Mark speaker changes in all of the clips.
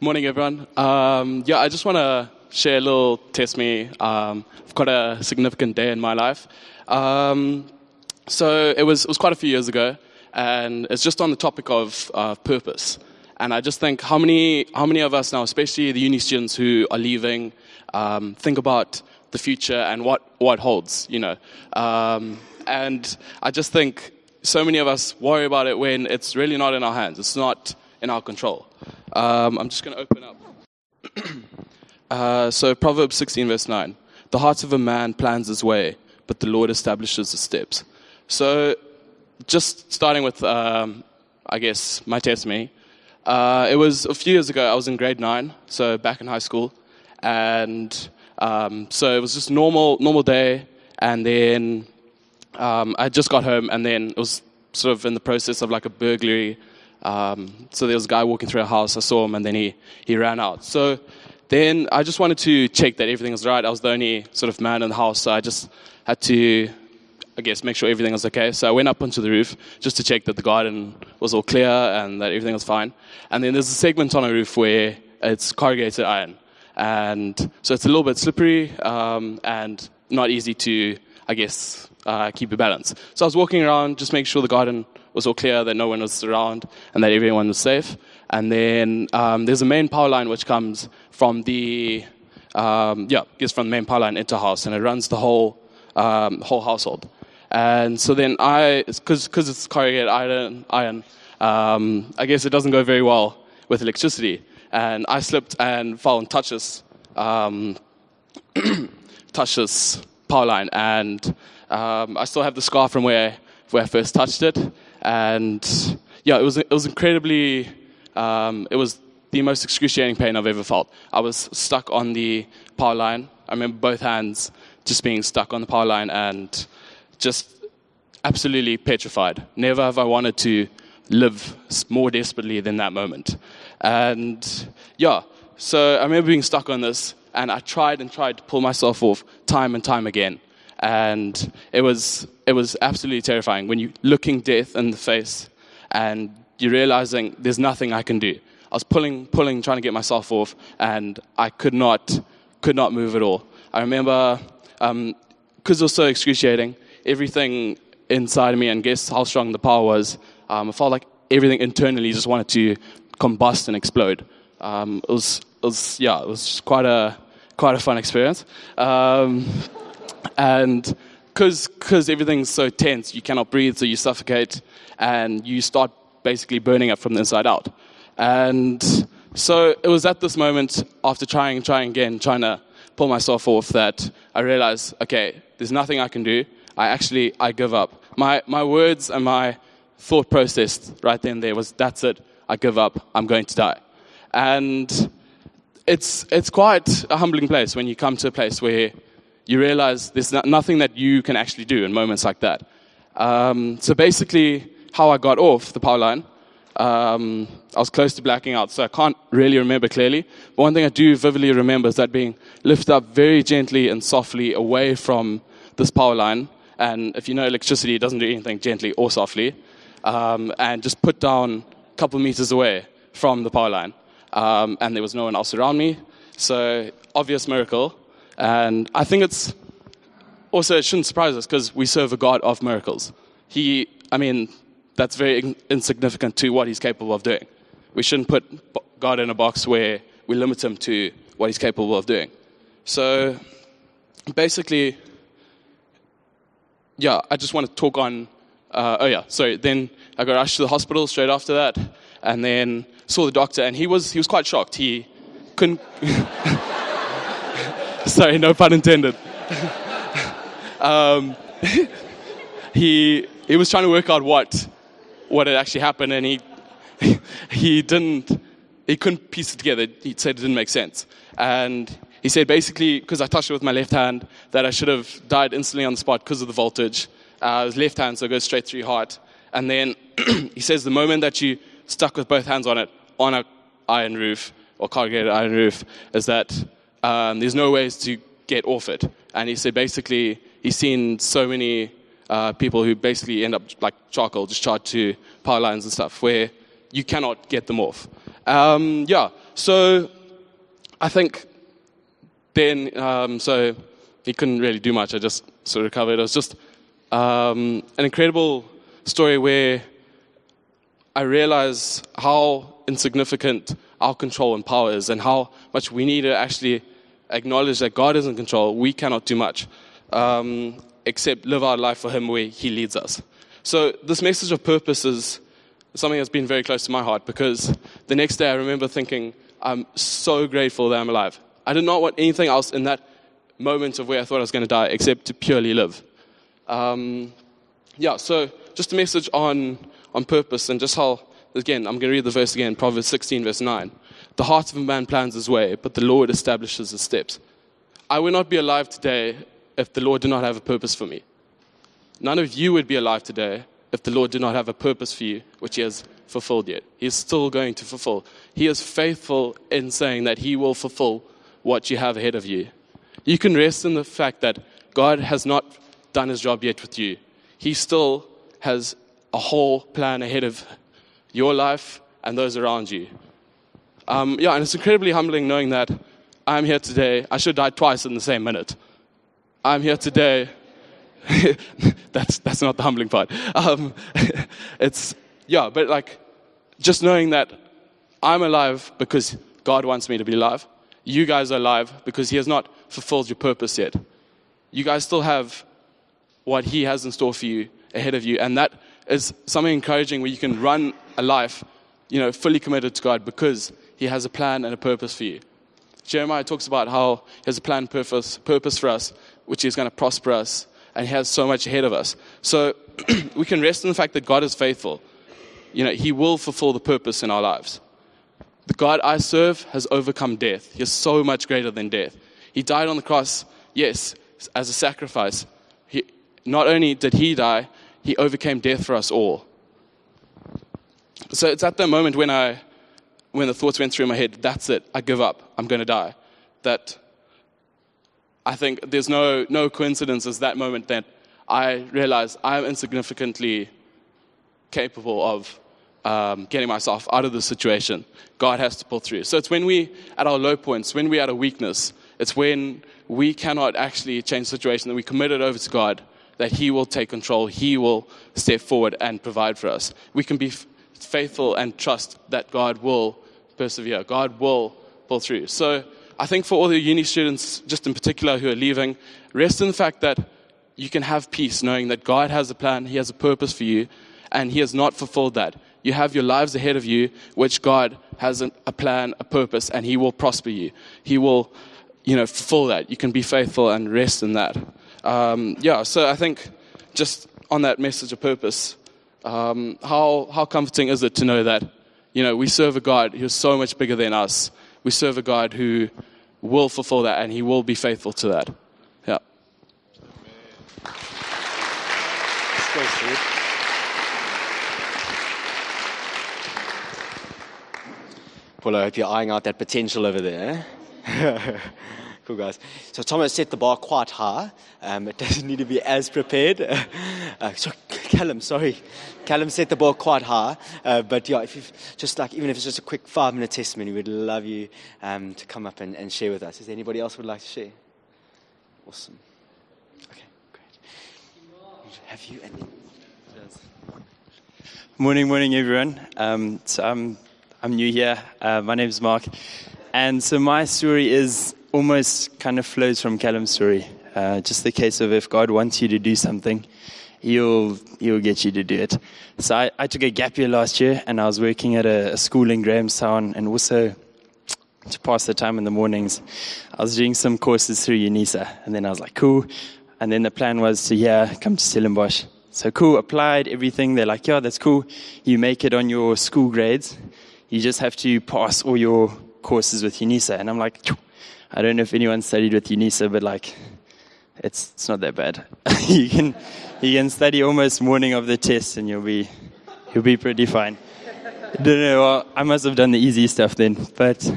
Speaker 1: Morning, everyone. Um, yeah, I just want to share a little test me. Um, I've got a significant day in my life. Um, so it was, it was quite a few years ago, and it's just on the topic of uh, purpose. And I just think how many, how many of us now, especially the uni students who are leaving, um, think about the future and what, what holds, you know. Um, and I just think so many of us worry about it when it's really not in our hands. It's not in our control. Um, I'm just going to open up. uh, so, Proverbs 16, verse 9. The heart of a man plans his way, but the Lord establishes the steps. So, just starting with, um, I guess, my testimony. Uh, it was a few years ago, I was in grade 9, so back in high school. And um, so it was just normal, normal day. And then um, I just got home, and then it was sort of in the process of like a burglary um, so there was a guy walking through a house. I saw him, and then he, he ran out. So then I just wanted to check that everything was right. I was the only sort of man in the house, so I just had to, I guess, make sure everything was okay. So I went up onto the roof just to check that the garden was all clear and that everything was fine. And then there's a segment on a roof where it's corrugated iron. And so it's a little bit slippery um, and not easy to, I guess, uh, keep your balance. So I was walking around, just making sure the garden was all clear, that no one was around, and that everyone was safe. And then um, there's a main power line which comes from the um, yeah, gets from the main power line into house, and it runs the whole um, whole household. And so then I, because it's corrugated iron, iron, um, I guess it doesn't go very well with electricity. And I slipped and fell and touched this, um, touched this power line, and um, I still have the scar from where where I first touched it and yeah, it was it was incredibly. Um, it was the most excruciating pain I've ever felt. I was stuck on the power line. I remember both hands just being stuck on the power line and just absolutely petrified. Never have I wanted to live more desperately than that moment. And yeah, so I remember being stuck on this, and I tried and tried to pull myself off time and time again and it was it was absolutely terrifying when you looking death in the face and you're realizing there's nothing I can do. I was pulling, pulling, trying to get myself off, and I could not, could not move at all. I remember, because um, it was so excruciating, everything inside of me, and guess how strong the power was. Um, I felt like everything internally just wanted to combust and explode. Um, it was, it was, yeah, it was quite a, quite a fun experience. And because everything's so tense, you cannot breathe, so you suffocate, and you start basically burning up from the inside out. And so it was at this moment, after trying and trying again, trying to pull myself off, that I realized, okay, there's nothing I can do. I actually, I give up. My, my words and my thought process right then there was, that's it, I give up, I'm going to die. And it's, it's quite a humbling place when you come to a place where you realize there's nothing that you can actually do in moments like that. Um, so basically, how I got off the power line, um, I was close to blacking out, so I can't really remember clearly. But one thing I do vividly remember is that being lifted up very gently and softly away from this power line. And if you know electricity, it doesn't do anything gently or softly. Um, and just put down a couple meters away from the power line. Um, and there was no one else around me. So, obvious miracle. And I think it's also, it shouldn't surprise us because we serve a God of miracles. He, I mean, that's very insignificant to what he's capable of doing. We shouldn't put God in a box where we limit him to what he's capable of doing. So basically, yeah, I just want to talk on. Uh, oh yeah, sorry. Then I got rushed to the hospital straight after that, and then saw the doctor, and he was he was quite shocked. He couldn't. Sorry, no pun intended. um, he he was trying to work out what what had actually happened, and he he didn't he couldn't piece it together. He said it didn't make sense, and he said basically because I touched it with my left hand that I should have died instantly on the spot because of the voltage. Uh, it was left hand, so it goes straight through your heart. And then he says the moment that you stuck with both hands on it on a iron roof or corrugated iron roof is that um, there's no ways to get off it. And he said basically he's seen so many uh, people who basically end up like charcoal, just charged to power lines and stuff, where you cannot get them off. Um, yeah, so I think then, um, so he couldn't really do much. I just sort of recovered. It was just um, an incredible story where I realized how insignificant our control and power is and how much we need to actually acknowledge that God is in control. We cannot do much um, except live our life for Him where He leads us. So, this message of purpose is something that's been very close to my heart because the next day I remember thinking, I'm so grateful that I'm alive. I did not want anything else in that moment of where I thought I was going to die except to purely live. Um, yeah, so just a message on, on purpose and just how, again, I'm going to read the verse again, Proverbs 16, verse 9. The heart of a man plans his way, but the Lord establishes his steps. I would not be alive today if the Lord did not have a purpose for me. None of you would be alive today if the Lord did not have a purpose for you, which He has fulfilled yet. He is still going to fulfill. He is faithful in saying that He will fulfill what you have ahead of you. You can rest in the fact that God has not done His job yet with you. He still has a whole plan ahead of your life and those around you. Um, yeah, and it's incredibly humbling knowing that I'm here today. I should died twice in the same minute. I'm here today that's that's not the humbling part. Um, it's yeah, but like just knowing that I'm alive because God wants me to be alive. You guys are alive because He has not fulfilled your purpose yet. You guys still have what He has in store for you ahead of you, and that is something encouraging where you can run a life, you know, fully committed to God because He has a plan and a purpose for you. Jeremiah talks about how He has a plan, purpose, purpose for us, which is going to prosper us and He has so much ahead of us. So we can rest in the fact that God is faithful. You know, He will fulfill the purpose in our lives. The God I serve has overcome death. He is so much greater than death. He died on the cross, yes, as a sacrifice. He, not only did He die, He overcame death for us all. So it's at that moment when I, when the thoughts went through my head, that's it, I give up, I'm going to die. That I think there's no, no coincidence as that moment that I realized I'm insignificantly capable of um, getting myself out of the situation. God has to pull through. So it's when we, at our low points, when we're at a weakness, it's when we cannot actually change the situation that we commit it over to God, that He will take control, He will step forward and provide for us. We can be f- faithful and trust that God will persevere, God will pull through. So I think for all the uni students, just in particular, who are leaving, rest in the fact that you can have peace knowing that God has a plan, He has a purpose for you, and He has not fulfilled that. You have your lives ahead of you, which God has a plan, a purpose, and He will prosper you. He will, you know, fulfill that. You can be faithful and rest in that. Um, yeah, so I think just on that message of purpose, um, how, how comforting is it to know that, you know, we serve a God who's so much bigger than us we serve a God who will fulfill that and he will be faithful to that. Yeah.
Speaker 2: Well, I hope you're eyeing out that potential over there. Cool, guys. So Thomas set the bar quite high. Um, it doesn't need to be as prepared. Uh, so Callum, sorry. Callum set the bar quite high. Uh, but yeah, if you've just like, even if it's just a quick five minute testimony, we'd love you um, to come up and, and share with us. Is there anybody else would like to share? Awesome. Okay, great. Have you any?
Speaker 3: Morning, morning, everyone. Um, so I'm, I'm new here. Uh, my name is Mark. And so my story is almost kind of flows from Callum's story. Uh, just the case of if God wants you to do something, He'll He'll get you to do it. So I, I took a gap year last year, and I was working at a, a school in Grahamstown, and also to pass the time in the mornings, I was doing some courses through UNISA, and then I was like, cool. And then the plan was to yeah, come to Stellenbosch. So cool, applied everything. They're like, yeah, that's cool. You make it on your school grades. You just have to pass all your courses with UNISA. And I'm like, I don't know if anyone studied with UNISA, but like, it's, it's not that bad. you can, you can study almost morning of the test and you'll be, you'll be pretty fine. I don't know, well, I must have done the easy stuff then. But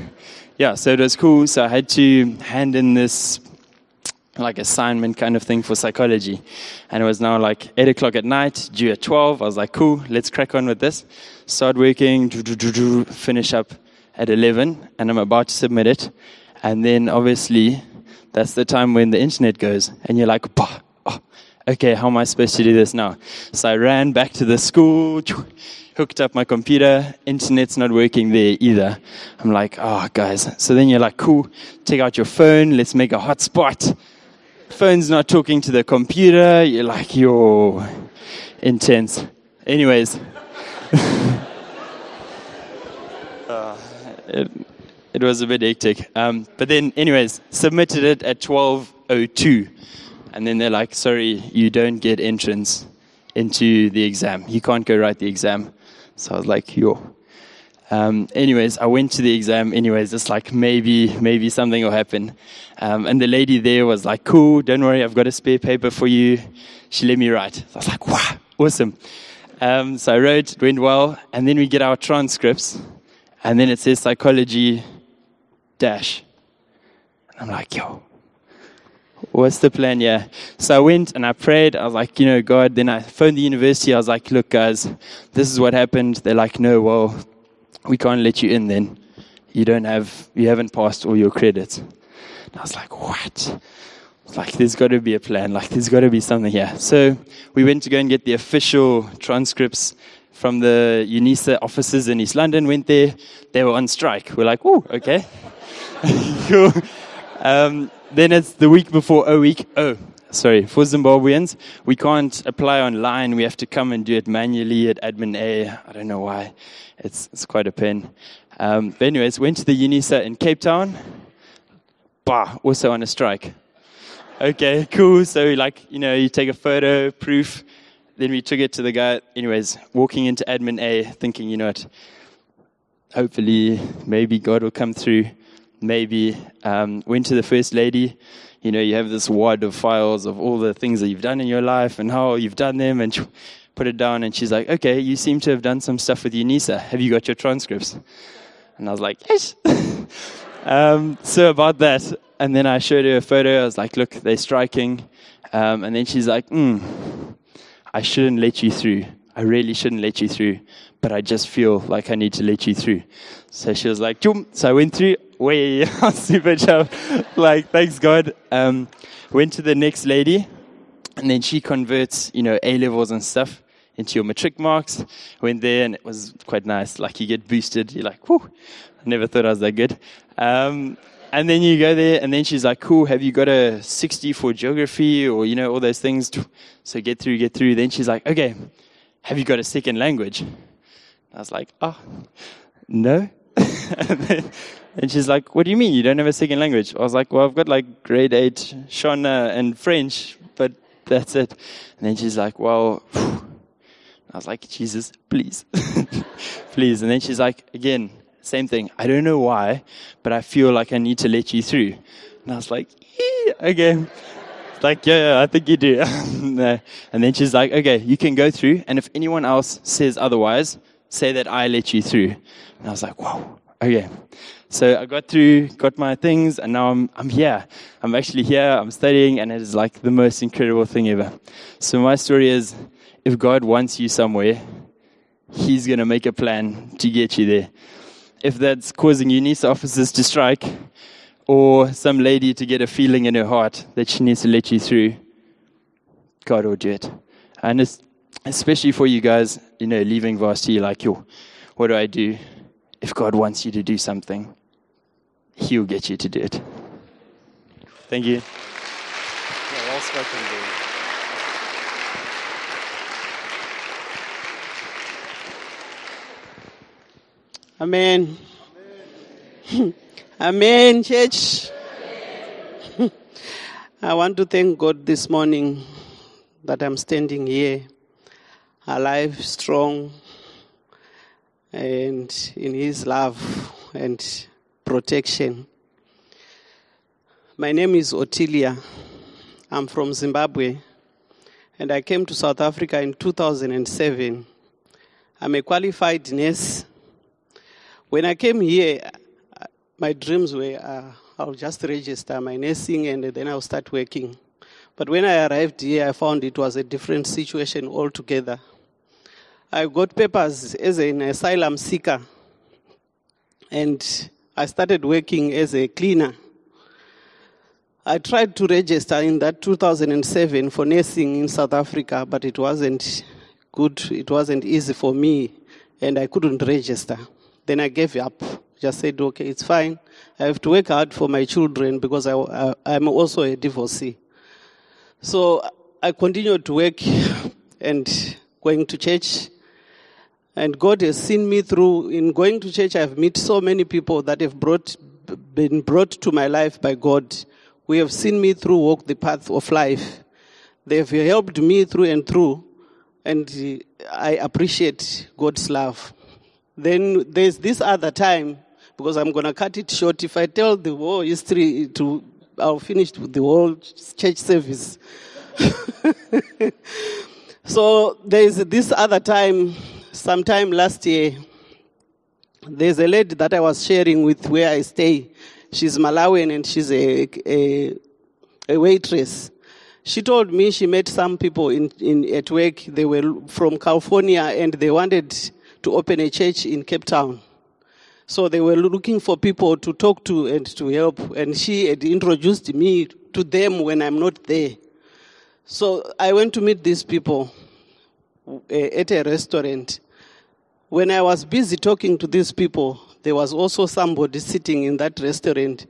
Speaker 3: yeah, so it was cool. So I had to hand in this like assignment kind of thing for psychology. And it was now like 8 o'clock at night, due at 12. I was like, cool, let's crack on with this. Start working, finish up at 11 and I'm about to submit it. And then obviously that's the time when the internet goes and you're like, bah, oh, okay, how am I supposed to do this now? So I ran back to the school, hooked up my computer, internet's not working there either. I'm like, oh, guys. So then you're like, cool, take out your phone, let's make a hotspot. Phone's not talking to the computer. You're like, yo, intense. Anyways. uh, it, it was a bit hectic. Um, but then, anyways, submitted it at 12.02. And then they're like, sorry, you don't get entrance into the exam. You can't go write the exam. So I was like, yo. Um, anyways, I went to the exam. Anyways, it's like maybe, maybe something will happen. Um, and the lady there was like, cool, don't worry, I've got a spare paper for you. She let me write. So I was like, wow, awesome. Um, so I wrote, it went well. And then we get our transcripts. And then it says psychology dash. And I'm like, yo, what's the plan? Yeah. So I went and I prayed. I was like, you know, God. Then I phoned the university. I was like, look, guys, this is what happened. They're like, no, well, we can't let you in then. You don't have, you haven't passed all your credits. And I was like, what? Like, there's got to be a plan. Like, there's got to be something here. So we went to go and get the official transcripts from the UNISA offices in East London. Went there. They were on strike. We're like, oh, okay. cool. Um, then it's the week before O week. Oh, sorry. For Zimbabweans, we can't apply online. We have to come and do it manually at admin A. I don't know why. It's, it's quite a pain. Um, but anyways, went to the UNISA in Cape Town. Bah, also on a strike. Okay, cool. So like, you know, you take a photo, proof. Then we took it to the guy. Anyways, walking into admin A, thinking, you know what, hopefully, maybe God will come through maybe um, went to the first lady. You know, you have this wad of files of all the things that you've done in your life and how you've done them, and put it down. And she's like, "Okay, you seem to have done some stuff with UNISA. Have you got your transcripts?" And I was like, "Yes." um, so about that, and then I showed her a photo. I was like, "Look, they're striking." Um, and then she's like, mm, "I shouldn't let you through. I really shouldn't let you through, but I just feel like I need to let you through." So she was like, Jum. So I went through, way, super job. like, thanks God. Um, went to the next lady, and then she converts, you know, A levels and stuff into your matric marks. Went there, and it was quite nice. Like, you get boosted. You're like, whoo, I never thought I was that good. Um, and then you go there, and then she's like, cool, have you got a 60 for geography or, you know, all those things? So get through, get through. Then she's like, okay, have you got a second language? I was like, oh, no. and, she's like, What do you mean you don't have a second language? I was like, Well, I've got like grade eight Shona and French, but that's it. And then she's like, Well, I was like, Jesus, please, please. And then she's like, Again, same thing. I don't know why, but I feel like I need to let you through. And I was like, okay. Like, yeah, yeah, I think you do. and then she's like, okay, you can go through. And if anyone else says otherwise, say that I let you through. And I was like, whoa, okay. So I got through, got my things, and now I'm, I'm here. I'm actually here, I'm studying, and it is like the most incredible thing ever. So my story is if God wants you somewhere, He's going to make a plan to get you there. If that's causing UNISA officers to strike, or some lady to get a feeling in her heart that she needs to let you through, God will do it. And especially for you guys, you know, leaving varsity, like, yo, what do I do? If God wants you to do something, He'll get you to do it. Thank you. Yeah, well spoken, dude.
Speaker 4: Amen. Amen, Amen church. Amen. I want to thank God this morning that I'm standing here alive, strong, and in His love and protection. My name is Otilia. I'm from Zimbabwe, and I came to South Africa in 2007. I'm a qualified nurse. When I came here, my dreams were uh, I'll just register my nursing and then I'll start working. But when I arrived here, I found it was a different situation altogether. I got papers as an asylum seeker. and I started working as a cleaner. I tried to register in that 2007 for nursing in South Africa, but it wasn't good. It wasn't easy for me, and I couldn't register. Then I gave up. Just said, okay, it's fine. I have to work hard for my children because I, I, I'm also a divorcee. So I continued to work and going to church. And God has seen me through. In going to church, I've met so many people that have brought, been brought to my life by God. We have seen me through walk the path of life. They have helped me through and through. And I appreciate God's love. Then there's this other time, because I'm going to cut it short. If I tell the whole history, to, I'll finish with the whole church service. so there's this other time, sometime last year, there's a lady that I was sharing with where I stay. She's Malawian and she's a, a, a waitress. She told me she met some people in, in, at work. They were from California and they wanted to open a church in Cape Town. So they were looking for people to talk to and to help. And she had introduced me to them when I'm not there. So I went to meet these people at a restaurant. When I was busy talking to these people, there was also somebody sitting in that restaurant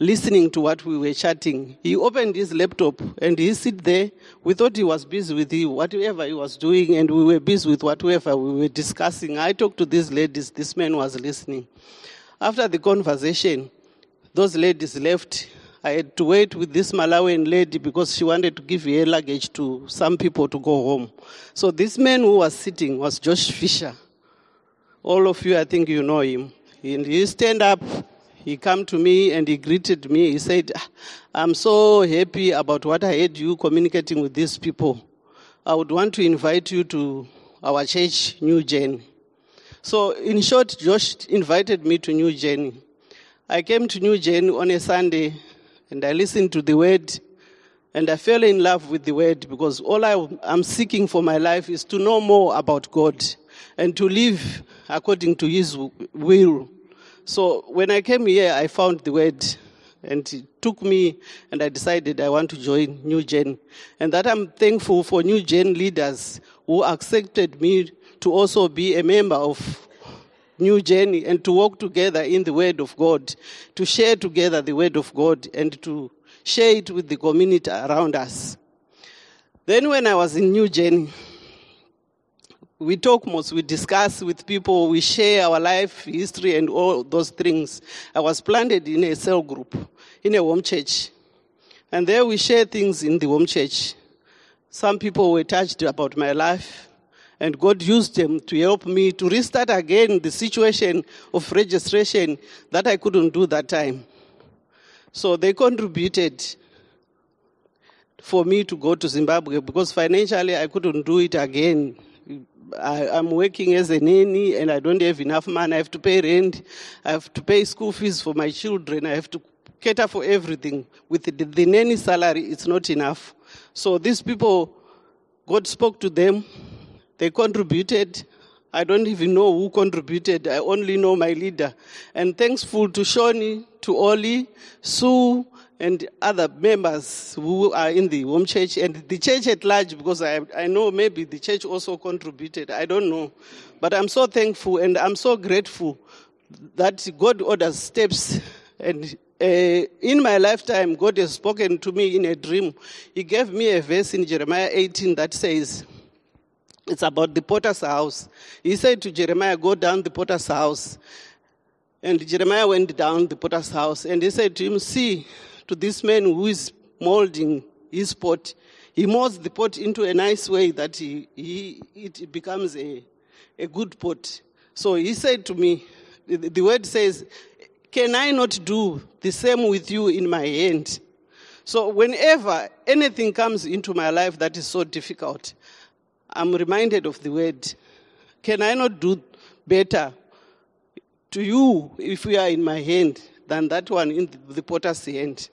Speaker 4: listening to what we were chatting. He opened his laptop and he sit there. We thought he was busy with whatever he was doing and we were busy with whatever we were discussing. I talked to these ladies. This man was listening. After the conversation, those ladies left. I had to wait with this Malawian lady because she wanted to give her luggage to some people to go home. So this man who was sitting was Josh Fisher. All of you, I think you know him. And he stand up, he come to me and he greeted me. He said, "Ah, I'm so happy about what I heard you communicating with these people. I would want to invite you to our church, New Gen. So in short, Josh invited me to New Gen. I came to New Gen on a Sunday and I listened to the word and I fell in love with the word because all I am seeking for my life is to know more about God and to live according to His will. So when I came here, I found the word and it took me and I decided I want to join New Gen. And that I'm thankful for New Gen leaders who accepted me to also be a member of New journey and to walk together in the Word of God, to share together the Word of God and to share it with the community around us. Then when I was in New Gen, we talk most, we discuss with people, we share our life history and all those things. I was planted in a cell group, in a home church. And there we share things in the home church. Some people were touched about my life, and God used them to help me to restart again the situation of registration that I couldn't do that time. So they contributed for me to go to Zimbabwe because financially I couldn't do it again. I, I'm working as a nanny and I don't have enough money. I have to pay rent. I have to pay school fees for my children. I have to cater for everything. With the, the nanny salary, it's not enough. So these people, God spoke to them. They contributed. I don't even know who contributed. I only know my leader. And thankful to Shoni, to Oli, Sue, and other members who are in the home church and the church at large because I, I know maybe the church also contributed. I don't know. But I'm so thankful and I'm so grateful that God orders steps and uh, in my lifetime, God has spoken to me in a dream. He gave me a verse in Jeremiah 18 that says, it's about the potter's house. He said to Jeremiah, Go down the potter's house. And Jeremiah went down the potter's house and he said to him, See, to this man who is molding his pot, he molds the pot into a nice way that he, he, it becomes a, a good pot. So he said to me, the, the word says, Can I not do the same with you in my hand? So whenever anything comes into my life that is so difficult, I'm reminded of the word, Can I not do better to you if you are in my hand than that one in the, potter's hand?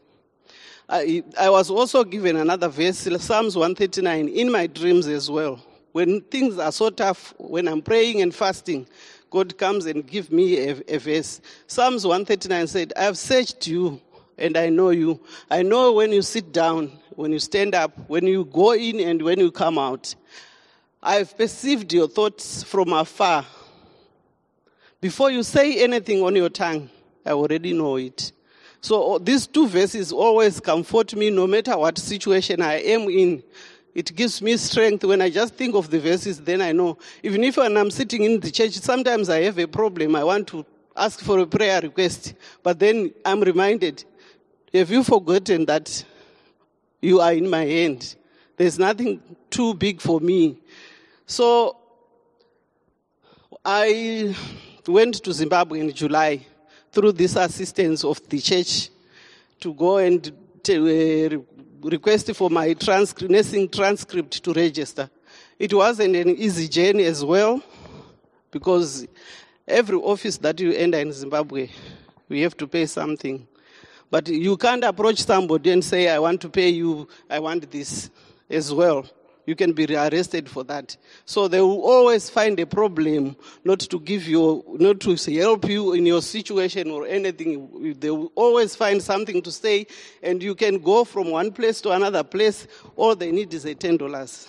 Speaker 4: I, I was also given another verse, Psalms 139, in my dreams as well. When things are so tough, when I'm praying and fasting, God comes and give me a, a verse. Psalms 139 said, I have searched you and I know you. I know when you sit down, when you stand up, when you go in and when you come out. I've perceived your thoughts from afar. Before you say anything on your tongue, I already know it. So uh, these two verses always comfort me no matter what situation I am in. It gives me strength when I just think of the verses, then I know. Even if when I'm sitting in the church, sometimes I have a problem. I want to ask for a prayer request. But then I'm reminded, have you forgotten that you are in my hand? There's nothing too big for me. So I went to Zimbabwe in July through this assistance of the church to go and uh, request for my transcript, nursing transcript to register. It wasn't an easy journey as well because every office that you enter in Zimbabwe, we have to pay something. But you can't approach somebody and say, I want to pay you, I want this as well. You can be arrested for that. So they will always find a problem not to give you, not to help you in your situation or anything. They will always find something to say, and you can go from one place to another place. All they need is a ten dollars.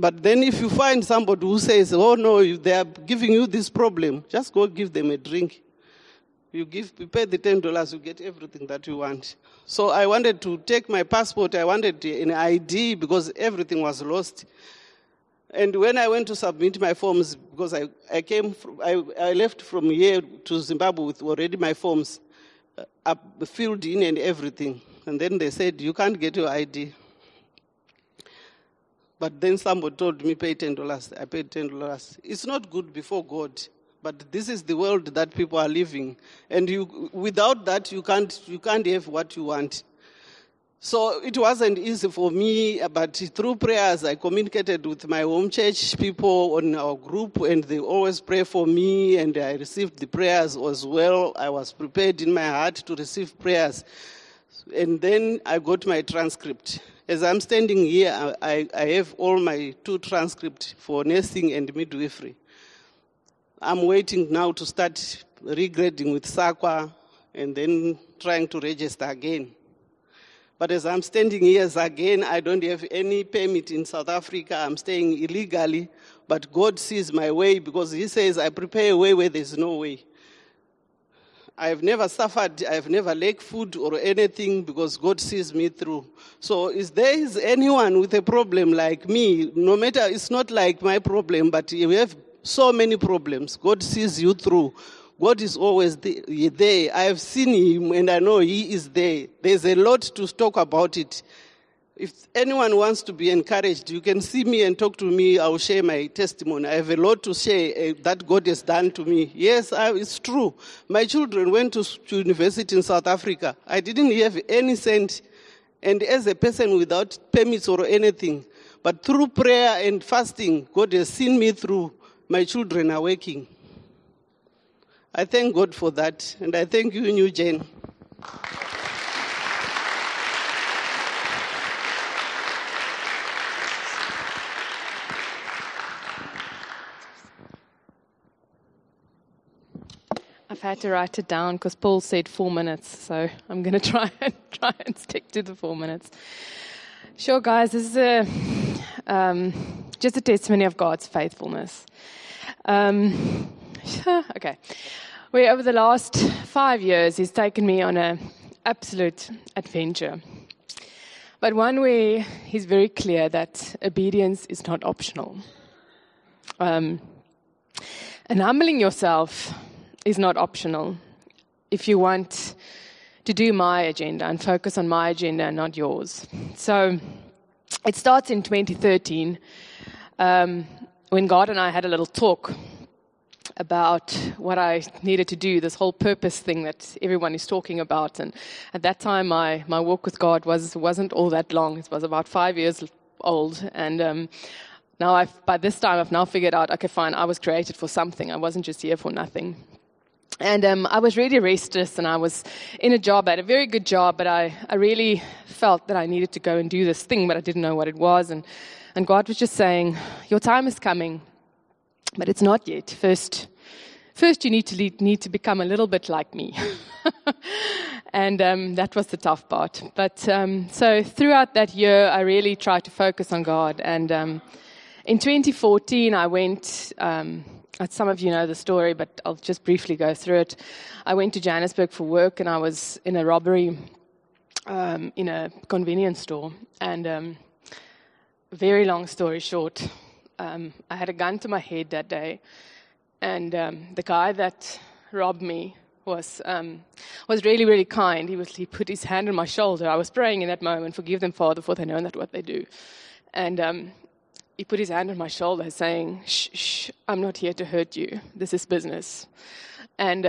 Speaker 4: But then if you find somebody who says, oh no, they are giving you this problem, just go give them a drink. You give, you pay the ten dollars, you get everything that you want. So I wanted to take my passport. I wanted an ID because everything was lost. And when I went to submit my forms, because I, I came, from, I, I left from here to Zimbabwe with already my forms uh, filled in and everything. And then they said, you can't get your ID. But then somebody told me, pay $10. I paid $10. It's not good before God. But this is the world that people are living. And you, without that, you can't, you can't have what you want. So it wasn't easy for me, but through prayers, I communicated with my home church people on our group, and they always pray for me, and I received the prayers as well. I was prepared in my heart to receive prayers. And then I got my transcript. As I'm standing here, I, I have all my two transcripts for nursing and midwifery. I'm waiting now to start regrading with SAQA and then trying to register again. But as I'm standing here again, I don't have any permit in South Africa. I'm staying illegally, but God sees my way because He says, I prepare a way where there's no way. I've never suffered, I've never lacked food or anything because God sees me through. So, if there is anyone with a problem like me, no matter, it's not like my problem, but we have so many problems. God sees you through. God is always there. I have seen him and I know he is there. There's a lot to talk about it. If anyone wants to be encouraged, you can see me and talk to me. I'll share my testimony. I have a lot to share uh, that God has done to me. Yes, I, it's true. My children went to, to university in South Africa. I didn't have any cent. And as a person without permits or anything, but through prayer and fasting, God has seen me through my children are working. I thank God for that, and I thank you, New Gen.
Speaker 5: I've had to write it down because Paul said four minutes, so I'm going to try and try and stick to the four minutes. Sure, guys, this is a um, just a testimony of God's faithfulness. Um, okay. Where over the last five years, he's taken me on an absolute adventure. But one where he's very clear that obedience is not optional. Um, and humbling yourself is not optional. If you want to do my agenda and focus on my agenda and not yours. So it starts in 2013 um, when God and I had a little talk about what I needed to do, this whole purpose thing that everyone is talking about. And at that time, my, my walk with God was, wasn't all that long. It was about five years old. And um, now I've, by this time, I've now figured out, okay, fine, I was created for something. I wasn't just here for nothing. And um, I was really restless and I was in a job, I had a very good job, but I, I really felt that I needed to go and do this thing, but I didn't know what it was. And and God was just saying, Your time is coming. but it's not yet. First, first you need to lead, need to become a little bit like me, and um, that was the tough part. But um, so throughout that year, I really tried to focus on God. And um, in 2014, I went. Um, some of you know the story, but I'll just briefly go through it. I went to Johannesburg for work, and I was in a robbery um, in a convenience store. And um, very long story short, um, I had a gun to my head that day, and um, the guy that robbed me was um, was really really kind. He was he put his hand on my shoulder. I was praying in that moment, "Forgive them, Father, for they know not what they do," and. Um, he put his hand on my shoulder, saying, "Shh, shh, I'm not here to hurt you. This is business." And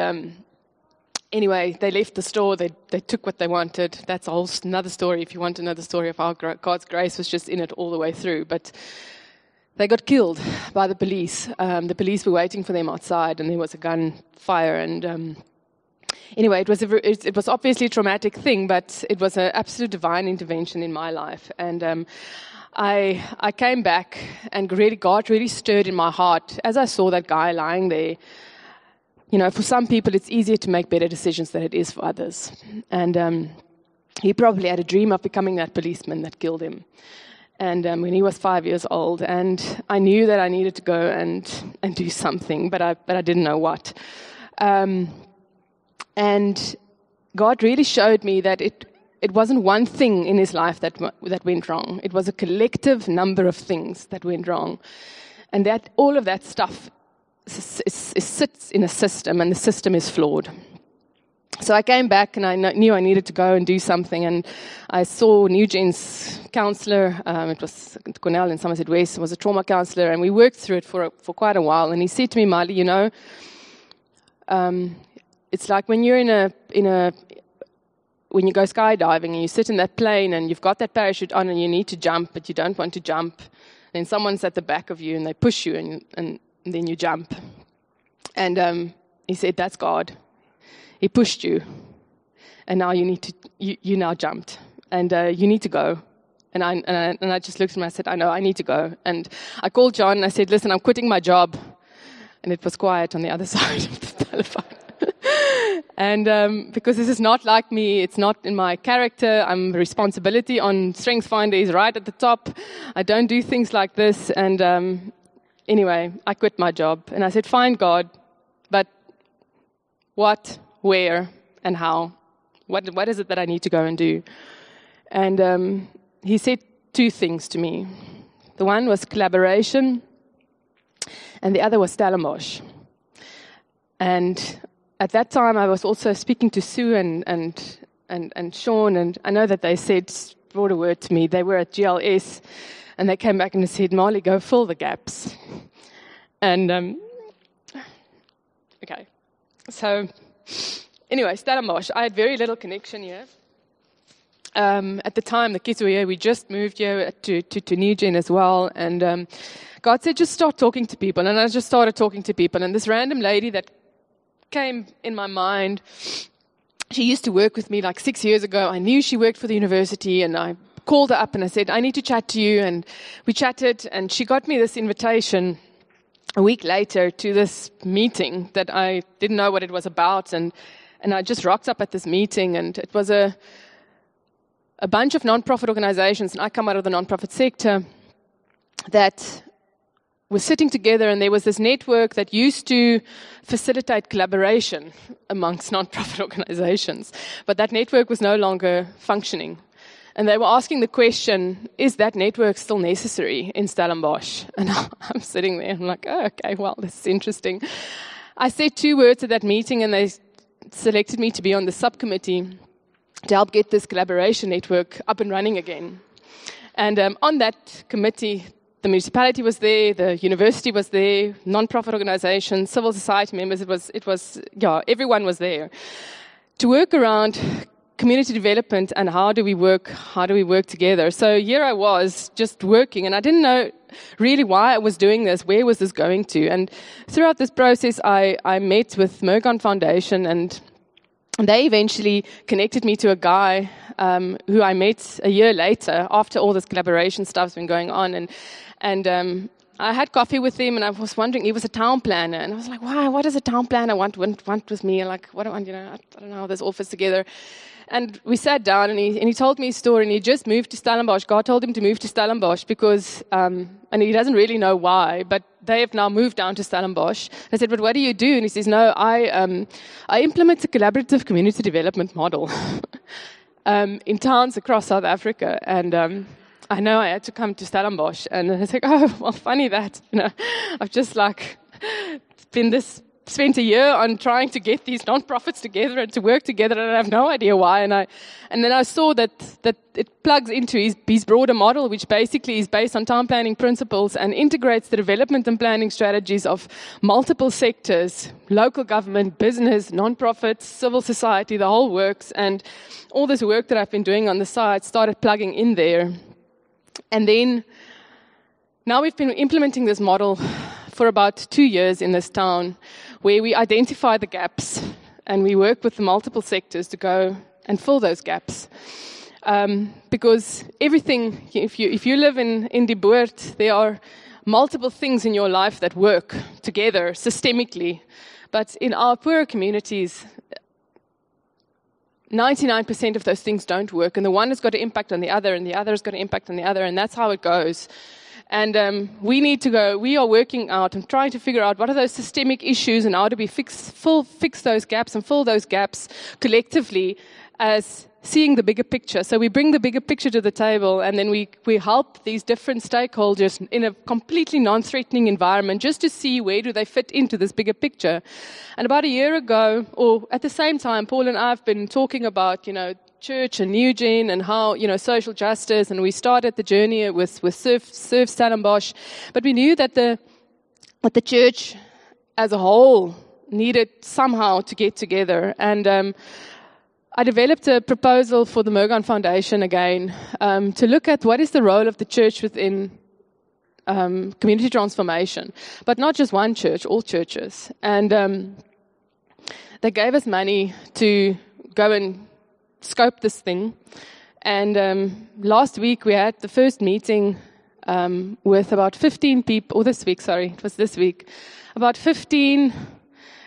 Speaker 5: anyway, they left the store. They, they took what they wanted. That's a whole another story. If you want another story of how God's grace was just in it all the way through, but they got killed by the police. Um, the police were waiting for them outside, and there was a gunfire. And um, anyway, it was a, it, it, was obviously a traumatic thing, but it was an absolute divine intervention in my life. And um, I I came back, and really God really stirred in my heart as I saw that guy lying there you know, for some people, it's easier to make better decisions than it is for others. And um, he probably had a dream of becoming that policeman that killed him. And um, when he was five years old, and I knew that I needed to go and, and do something, but I, but I didn't know what. Um, and God really showed me that it, it wasn't one thing in his life that, that went wrong. It was a collective number of things that went wrong. And that all of that stuff it sits in a system, and the system is flawed. So I came back and I knew I needed to go and do something. And I saw Newgen's counselor, um, it was Cornell in Somerset West, was a trauma counselor, and we worked through it for, for quite a while. And he said to me, Marley, you know, um, it's like when you're in a, in a, when you go skydiving and you sit in that plane and you've got that parachute on and you need to jump, but you don't want to jump. Then someone's at the back of you and they push you and, and and then you jump. And um, he said, That's God. He pushed you. And now you need to, you, you now jumped. And uh, you need to go. And I, and, I, and I just looked at him and I said, I know, I need to go. And I called John and I said, Listen, I'm quitting my job. And it was quiet on the other side of the telephone. and um, because this is not like me, it's not in my character. I'm responsibility on Strength Finder is right at the top. I don't do things like this. And um, anyway, I quit my job and I said, Fine, God, but what, where, and how? What, what is it that I need to go and do? And um, he said two things to me. The one was collaboration, and the other was Stellenbosch. And at that time, I was also speaking to Sue and, and, and, and Sean, and I know that they said, brought a word to me. They were at GLS, and they came back and said, Marley, go fill the gaps. And, um, okay. So, anyway, Stellenbosch, I had very little connection here. Um, at the time, the kids were here. We just moved here to, to, to as well. And um, God said, just start talking to people. And I just started talking to people. And this random lady that came in my mind, she used to work with me like six years ago. I knew she worked for the university, and I called her up and I said, I need to chat to you. And we chatted, and she got me this invitation a week later to this meeting that I didn't know what it was about. And, and I just rocked up at this meeting, and it was a, a bunch of nonprofit organizations, and I come out of the nonprofit sector, that were sitting together, and there was this network that used to facilitate collaboration amongst nonprofit organizations. But that network was no longer functioning. And they were asking the question, is that network still necessary in Stellenbosch? And I'm sitting there, I'm like, oh, okay, well, this is interesting. I said two words at that meeting, and they selected me to be on the subcommittee to help get this collaboration network up and running again. And um, on that committee, the municipality was there, the university was there, non-profit organizations, civil society members. It was, it was, yeah, everyone was there to work around community development and how do we work how do we work together so here i was just working and i didn't know really why i was doing this where was this going to and throughout this process i, I met with mergon foundation and they eventually connected me to a guy um, who i met a year later after all this collaboration stuff's been going on and and um, I had coffee with him, and I was wondering. He was a town planner, and I was like, "Why? What does a town planner want want, want with me? Like, what do I, you know? I, I don't know how this all fits together." And we sat down, and he and he told me his story. And he just moved to Stellenbosch. God told him to move to Stellenbosch because, um, and he doesn't really know why, but they have now moved down to Stellenbosch. I said, "But what do you do?" And he says, "No, I um, I implement a collaborative community development model." Um, in towns across South Africa, and um, I know I had to come to Stellenbosch, and it's like, oh, well, funny that, you know, I've just like been this spent a year on trying to get these non-profits together and to work together, and I have no idea why. And I, and then I saw that that it plugs into his, his broader model, which basically is based on town planning principles and integrates the development and planning strategies of multiple sectors: local government, business, non-profits, civil society, the whole works. And all this work that I've been doing on the side started plugging in there. And then now we've been implementing this model for about two years in this town, where we identify the gaps and we work with the multiple sectors to go and fill those gaps. Um, because everything, if you, if you live in, in Die Boord, there are multiple things in your life that work together systemically. But in our poorer communities, 99% of those things don't work, and the one has got an impact on the other, and the other has got an impact on the other, and that's how it goes. And um, we need to go, we are working out and trying to figure out what are those systemic issues and how do we fix, full, fix those gaps and fill those gaps collectively as seeing the bigger picture. So we bring the bigger picture to the table and then we, we help these different stakeholders in a completely non-threatening environment just to see where do they fit into this bigger picture. And about a year ago, or at the same time, Paul and I have been talking about, you know, church and New Gen and how, you know, social justice and we started the journey with, with Surf, Surf Stellenbosch. But we knew that the, that the church as a whole needed somehow to get together. And, um, I developed a proposal for the Mergon Foundation again um, to look at what is the role of the church within um, community transformation, but not just one church, all churches. And um, they gave us money to go and scope this thing. And um, last week we had the first meeting um, with about 15 people, or this week, sorry, it was this week, about 15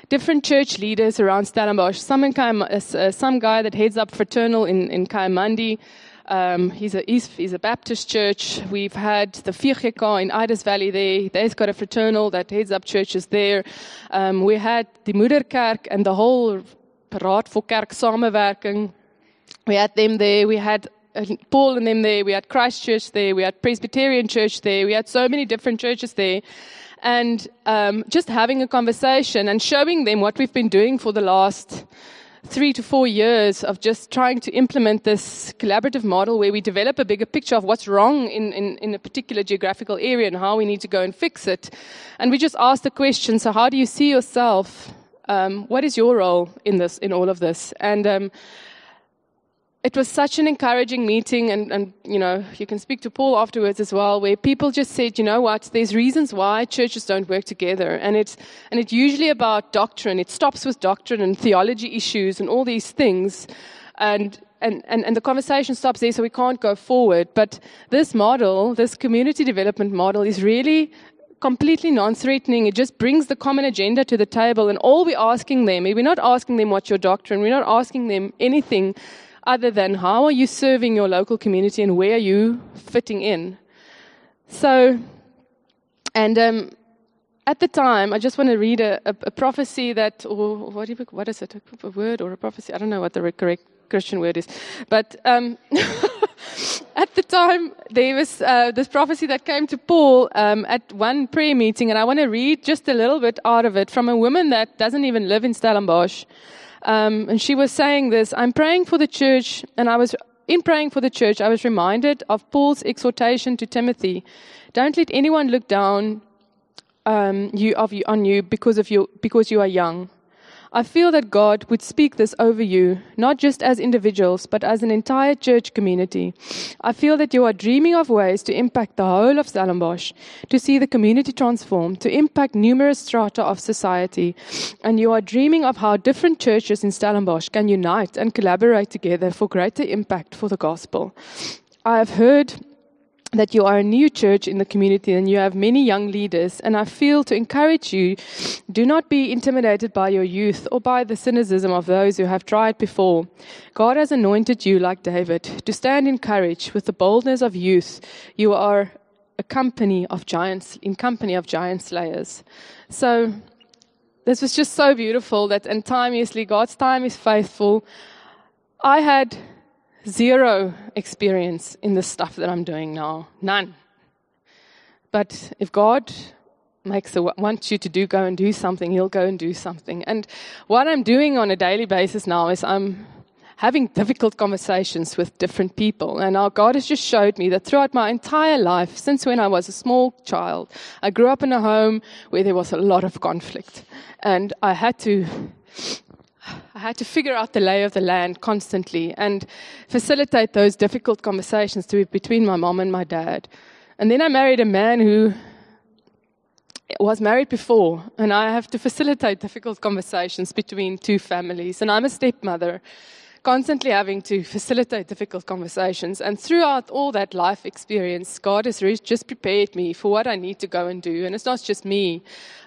Speaker 5: different church leaders around Stellenbosch. Some, in Kaim, uh, some guy that heads up Fraternal in, in Kayamandi. Um, he's, a, he's, he's, a Baptist church. We've had the VGK in Idas Valley there. They've got a fraternal that heads up churches there. Um, we had the Moederkerk and the whole Raad for Kerk Samenwerking. We had them there. We had uh, Paul and them there. We had Christ Church there. We had Presbyterian Church there. We had so many different churches there and um, just having a conversation and showing them what we've been doing for the last three to four years of just trying to implement this collaborative model where we develop a bigger picture of what's wrong in, in, in, a particular geographical area and how we need to go and fix it. And we just ask the question, so how do you see yourself? Um, what is your role in this, in all of this? And um, it was such an encouraging meeting and, and, you know you can speak to paul afterwards as well where people just said you know what? There's reasons why churches don't work together. And it's and it's usually about doctrine. It stops with doctrine and theology issues and all these things. And and, and, and the conversation stops there so we can't go forward. But this model this community development model is really completely non-threatening. It just brings the common agenda to the table, and all we're asking them, we're not asking them what's your doctrine, we're not asking them anything other than how are you serving your local community and where are you fitting in. So, and um, at the time, I just want to read a, a, a prophecy that, or what, you, what is it, a, word or a prophecy? I don't know what the correct Christian word is. But um, at the time, there was uh, this prophecy that came to Paul um, at one prayer meeting, and I want to read just a little bit out of it from a woman that doesn't even live in Stellenbosch. Um, and she was saying this I'm praying for the church, and I was in praying for the church, I was reminded of Paul's exhortation to Timothy don't let anyone look down um, you, of you, on you because, of you because you are young. I feel that God would speak this over you, not just as individuals, but as an entire church community. I feel that you are dreaming of ways to impact the whole of Stellenbosch, to see the community transform, to impact numerous strata of society. And you are dreaming of how different churches in Stellenbosch can unite and collaborate together for greater impact for the gospel. I have heard that you are a new church in the community and you have many young leaders. And I feel to encourage you do not be intimidated by your youth or by the cynicism of those who have tried before. God has anointed you, like David, to stand in courage with the boldness of youth. You are a company of giants, in company of giant slayers. So, this was just so beautiful that, and timelessly, God's time is faithful. I had zero experience in the stuff that I'm doing now. None. But if God makes a, wants you to do go and do something, He'll go and do something. And what I'm doing on a daily basis now is I'm having difficult conversations with different people. And our God has just showed me that throughout my entire life, since when I was a small child, I grew up in a home where there was a lot of conflict. And I had to I had to figure out the lay of the land constantly and facilitate those difficult conversations to, between my mom and my dad. And then I married a man who was married before, and I have to facilitate difficult conversations between two families. And I'm a stepmother, constantly having to facilitate difficult conversations. And throughout all that life experience, God has just prepared me for what I need to go and do. And it's not just me,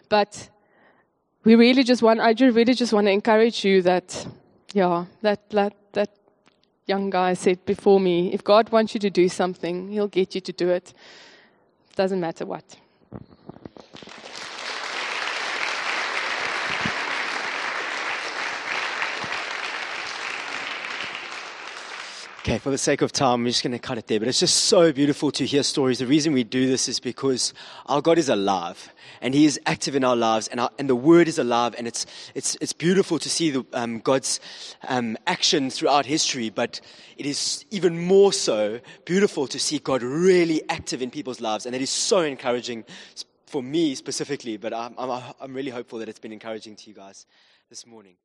Speaker 5: but we really just want, I really just want to encourage you that, yeah, that, that, that young guy said before me, if God wants you to do something, He'll get you to do it. Doesn't matter what.
Speaker 2: Okay, for the sake of time, I'm just going to cut it there. But it's just so beautiful to hear stories. The reason we do this is because our God is alive and He is active in our lives, and, our, and the Word is alive. And it's, it's, it's beautiful to see the, um, God's um, action throughout history, but it is even more so beautiful to see God really active in people's lives. And it is so encouraging for me specifically, but I'm, I'm, I'm really hopeful that it's been encouraging to you guys this morning.